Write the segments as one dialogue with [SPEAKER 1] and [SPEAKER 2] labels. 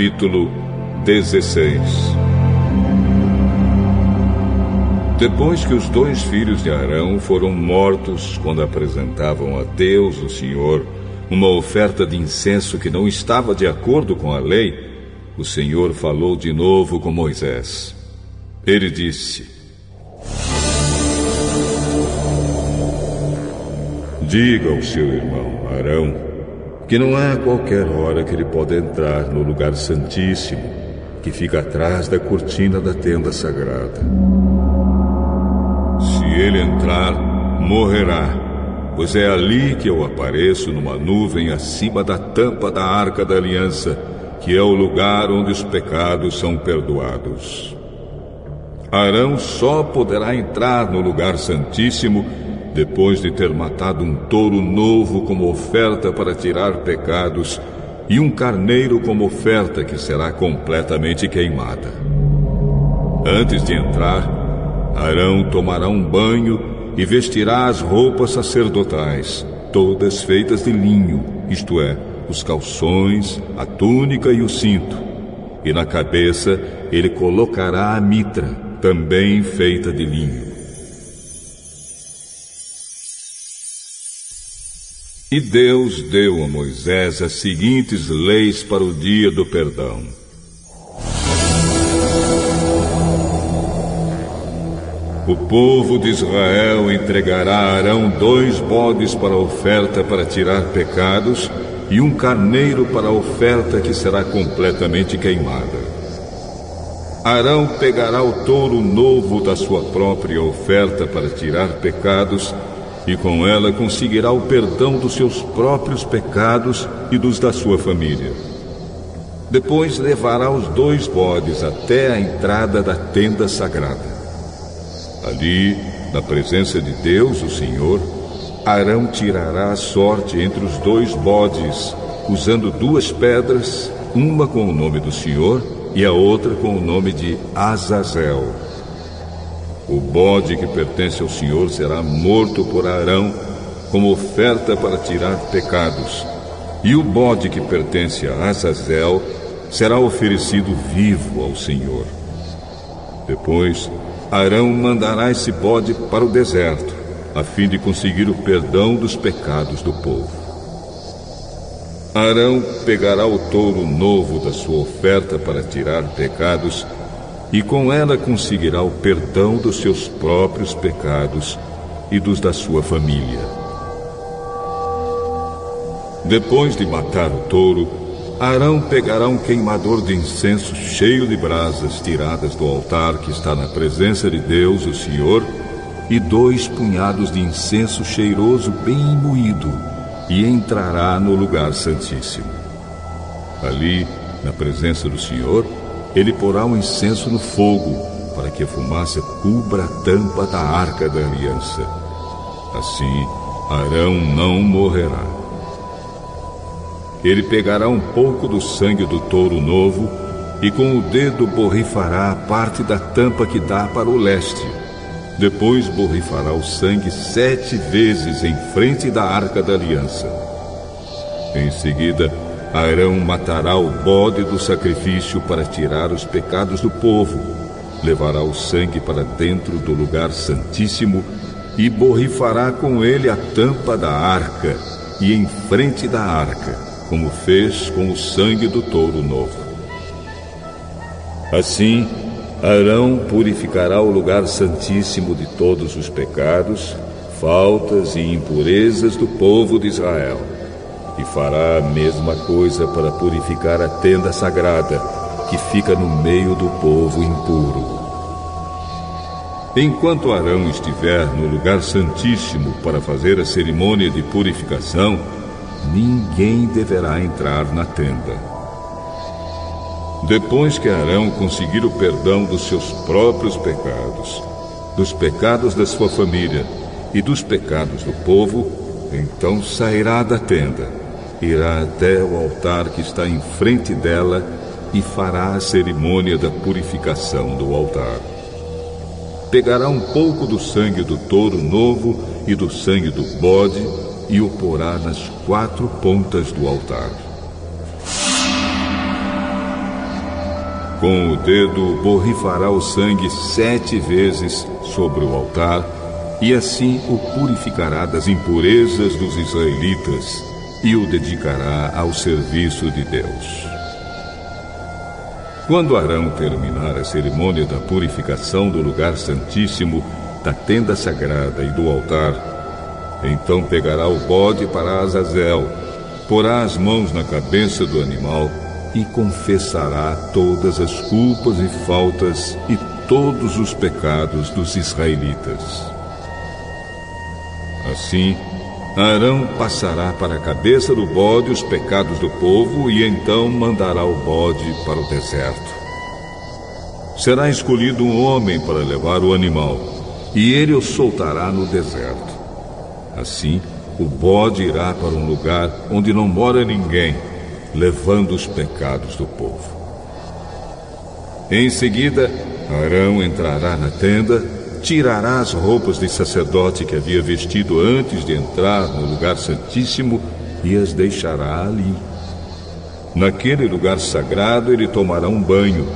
[SPEAKER 1] Capítulo 16 Depois que os dois filhos de Arão foram mortos quando apresentavam a Deus, o Senhor, uma oferta de incenso que não estava de acordo com a lei, o Senhor falou de novo com Moisés. Ele disse: Diga ao seu irmão Arão que não há qualquer hora que ele pode entrar no lugar santíssimo, que fica atrás da cortina da tenda sagrada. Se ele entrar, morrerá, pois é ali que eu apareço numa nuvem acima da tampa da arca da aliança, que é o lugar onde os pecados são perdoados. Arão só poderá entrar no lugar santíssimo depois de ter matado um touro novo como oferta para tirar pecados e um carneiro como oferta que será completamente queimada. Antes de entrar, Arão tomará um banho e vestirá as roupas sacerdotais, todas feitas de linho, isto é, os calções, a túnica e o cinto. E na cabeça ele colocará a mitra, também feita de linho. E Deus deu a Moisés as seguintes leis para o dia do perdão. O povo de Israel entregará a Arão dois bodes para oferta para tirar pecados e um carneiro para oferta que será completamente queimada. Arão pegará o touro novo da sua própria oferta para tirar pecados e com ela conseguirá o perdão dos seus próprios pecados e dos da sua família. Depois levará os dois bodes até a entrada da tenda sagrada. Ali, na presença de Deus, o Senhor, Arão tirará a sorte entre os dois bodes, usando duas pedras, uma com o nome do Senhor e a outra com o nome de Azazel. O bode que pertence ao Senhor será morto por Arão como oferta para tirar pecados, e o bode que pertence a Azazel será oferecido vivo ao Senhor. Depois, Arão mandará esse bode para o deserto, a fim de conseguir o perdão dos pecados do povo. Arão pegará o touro novo da sua oferta para tirar pecados e com ela conseguirá o perdão dos seus próprios pecados e dos da sua família. Depois de matar o touro, Arão pegará um queimador de incenso cheio de brasas tiradas do altar que está na presença de Deus, o Senhor, e dois punhados de incenso cheiroso bem moído, e entrará no lugar santíssimo. Ali, na presença do Senhor, ele porá um incenso no fogo, para que a fumaça cubra a tampa da arca da aliança. Assim, Arão não morrerá. Ele pegará um pouco do sangue do touro novo e com o dedo borrifará a parte da tampa que dá para o leste. Depois borrifará o sangue sete vezes em frente da arca da aliança. Em seguida, Arão matará o bode do sacrifício para tirar os pecados do povo, levará o sangue para dentro do lugar santíssimo e borrifará com ele a tampa da arca e em frente da arca, como fez com o sangue do touro novo. Assim, Arão purificará o lugar santíssimo de todos os pecados, faltas e impurezas do povo de Israel e fará a mesma coisa para purificar a tenda sagrada, que fica no meio do povo impuro. Enquanto Arão estiver no lugar santíssimo para fazer a cerimônia de purificação, ninguém deverá entrar na tenda. Depois que Arão conseguir o perdão dos seus próprios pecados, dos pecados da sua família e dos pecados do povo, então sairá da tenda irá até o altar que está em frente dela e fará a cerimônia da purificação do altar. Pegará um pouco do sangue do touro novo e do sangue do bode e o porá nas quatro pontas do altar. Com o dedo borrifará o sangue sete vezes sobre o altar e assim o purificará das impurezas dos israelitas e o dedicará ao serviço de Deus. Quando Arão terminar a cerimônia da purificação do lugar santíssimo, da tenda sagrada e do altar, então pegará o bode para Azazel, porá as mãos na cabeça do animal e confessará todas as culpas e faltas e todos os pecados dos israelitas. Assim, Arão passará para a cabeça do bode os pecados do povo e então mandará o bode para o deserto. Será escolhido um homem para levar o animal, e ele o soltará no deserto. Assim, o bode irá para um lugar onde não mora ninguém, levando os pecados do povo. Em seguida, Arão entrará na tenda tirará as roupas de sacerdote que havia vestido antes de entrar no lugar santíssimo e as deixará ali. Naquele lugar sagrado ele tomará um banho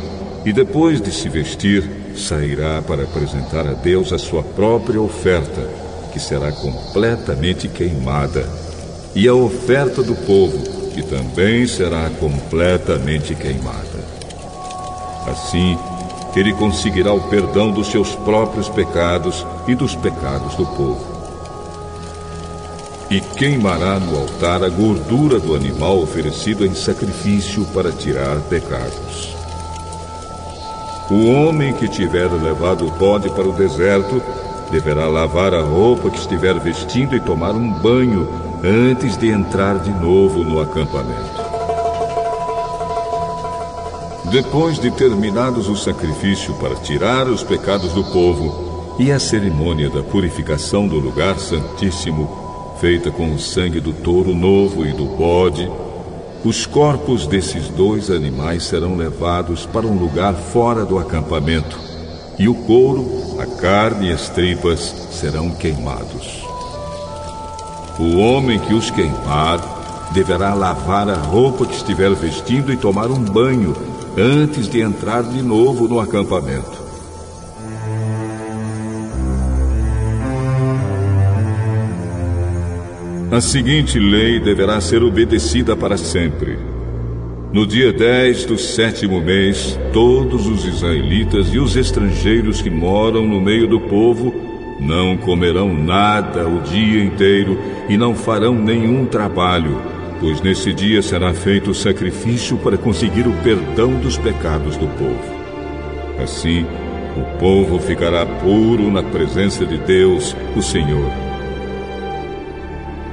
[SPEAKER 1] e depois de se vestir, sairá para apresentar a Deus a sua própria oferta, que será completamente queimada, e a oferta do povo, que também será completamente queimada. Assim, ele conseguirá o perdão dos seus próprios pecados e dos pecados do povo. E queimará no altar a gordura do animal oferecido em sacrifício para tirar pecados. O homem que tiver levado o bode para o deserto deverá lavar a roupa que estiver vestindo e tomar um banho antes de entrar de novo no acampamento. Depois de terminados o sacrifício para tirar os pecados do povo e a cerimônia da purificação do lugar santíssimo, feita com o sangue do touro novo e do bode, os corpos desses dois animais serão levados para um lugar fora do acampamento, e o couro, a carne e as tripas serão queimados. O homem que os queimar deverá lavar a roupa que estiver vestindo e tomar um banho antes de entrar de novo no acampamento. A seguinte lei deverá ser obedecida para sempre. No dia 10 do sétimo mês, todos os israelitas e os estrangeiros que moram no meio do povo não comerão nada o dia inteiro e não farão nenhum trabalho pois nesse dia será feito o sacrifício para conseguir o perdão dos pecados do povo. Assim, o povo ficará puro na presença de Deus, o Senhor.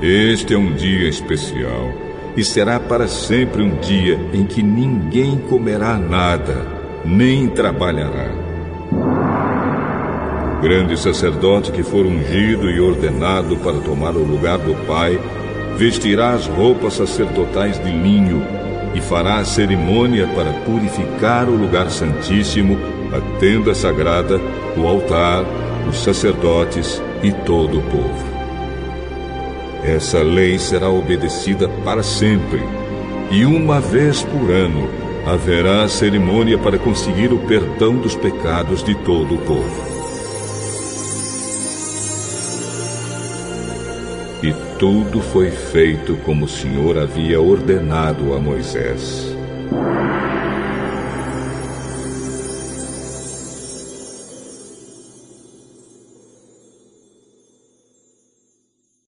[SPEAKER 1] Este é um dia especial e será para sempre um dia em que ninguém comerá nada, nem trabalhará. O grande sacerdote que for ungido e ordenado para tomar o lugar do Pai vestirá as roupas sacerdotais de linho e fará a cerimônia para purificar o lugar santíssimo, a tenda sagrada, o altar, os sacerdotes e todo o povo. Essa lei será obedecida para sempre, e uma vez por ano haverá cerimônia para conseguir o perdão dos pecados de todo o povo. Tudo foi feito como o Senhor havia ordenado a Moisés.